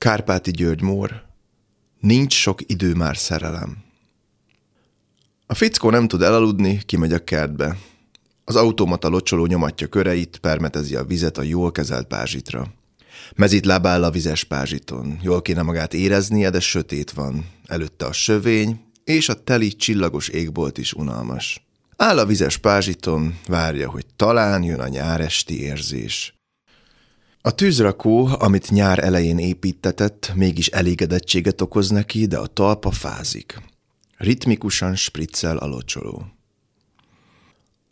Kárpáti György Mór, nincs sok idő már szerelem. A fickó nem tud elaludni, kimegy a kertbe. Az automata locsoló nyomatja köreit, permetezi a vizet a jól kezelt pázsitra. Mezit lábáll a vizes pázsiton. Jól kéne magát éreznie, de sötét van. Előtte a sövény, és a teli csillagos égbolt is unalmas. Áll a vizes pázsiton, várja, hogy talán jön a nyáresti érzés. A tűzrakó, amit nyár elején építetett, mégis elégedettséget okoz neki, de a talpa fázik. Ritmikusan spriccel a locsoló.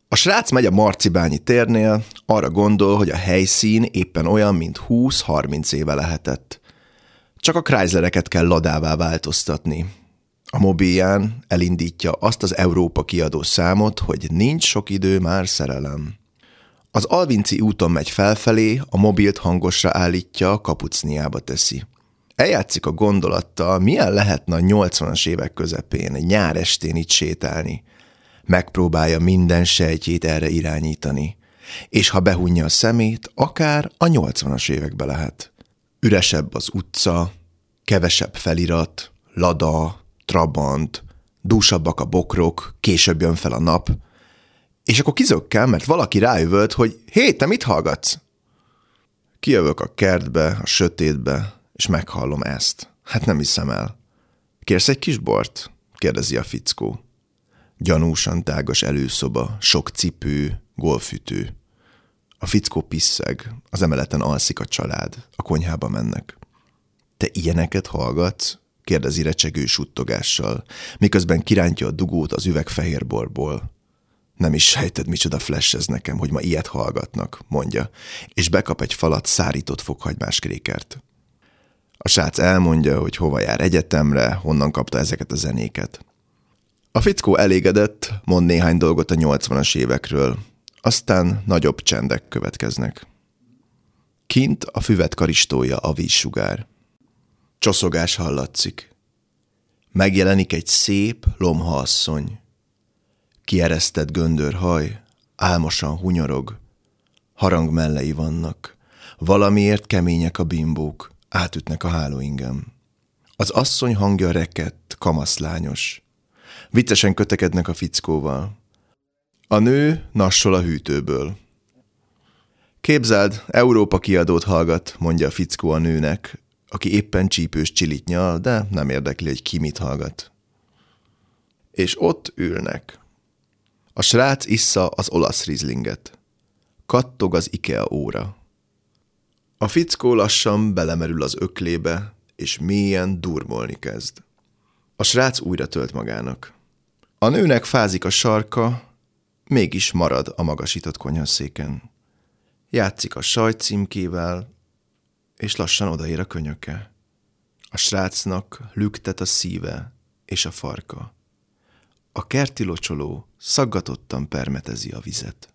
A srác megy a Marcibányi térnél, arra gondol, hogy a helyszín éppen olyan, mint 20-30 éve lehetett. Csak a Chryslereket kell ladává változtatni. A mobilján elindítja azt az Európa kiadó számot, hogy nincs sok idő már szerelem. Az Alvinci úton megy felfelé, a mobilt hangosra állítja, kapucniába teszi. Eljátszik a gondolattal, milyen lehetne a 80-as évek közepén, nyár estén itt sétálni. Megpróbálja minden sejtjét erre irányítani. És ha behunja a szemét, akár a 80-as évekbe lehet. Üresebb az utca, kevesebb felirat, lada, trabant, dúsabbak a bokrok, később jön fel a nap – és akkor kizökkel, mert valaki rájövölt, hogy hé, te mit hallgatsz? Kijövök a kertbe, a sötétbe, és meghallom ezt. Hát nem hiszem el. Kérsz egy kis bort? kérdezi a fickó. Gyanúsan tágas előszoba, sok cipő, golfütő. A fickó pisszeg, az emeleten alszik a család, a konyhába mennek. Te ilyeneket hallgatsz? kérdezi recsegő suttogással, miközben kirántja a dugót az üvegfehérborból. Nem is sejted, micsoda flash ez nekem, hogy ma ilyet hallgatnak, mondja, és bekap egy falat szárított fokhagymás krékert. A srác elmondja, hogy hova jár egyetemre, honnan kapta ezeket a zenéket. A fickó elégedett, mond néhány dolgot a 80-as évekről, aztán nagyobb csendek következnek. Kint a füvet karistója a vízsugár. Csoszogás hallatszik. Megjelenik egy szép, lomha asszony. Kieresztett göndörhaj, álmosan hunyorog, harang mellei vannak, valamiért kemények a bimbók, átütnek a hálóingem. Az asszony hangja rekett, kamaszlányos. Viccesen kötekednek a fickóval. A nő nassol a hűtőből. Képzeld, Európa kiadót hallgat, mondja a fickó a nőnek, aki éppen csípős csilit nyal, de nem érdekli, hogy ki mit hallgat. És ott ülnek. A srác issza az olasz rizlinget. Kattog az Ikea óra. A fickó lassan belemerül az öklébe, és mélyen durmolni kezd. A srác újra tölt magának. A nőnek fázik a sarka, mégis marad a magasított konyhaszéken. Játszik a sajtcímkével, és lassan odaér a könyöke. A srácnak lüktet a szíve és a farka. A kerti locsoló szaggatottan permetezi a vizet.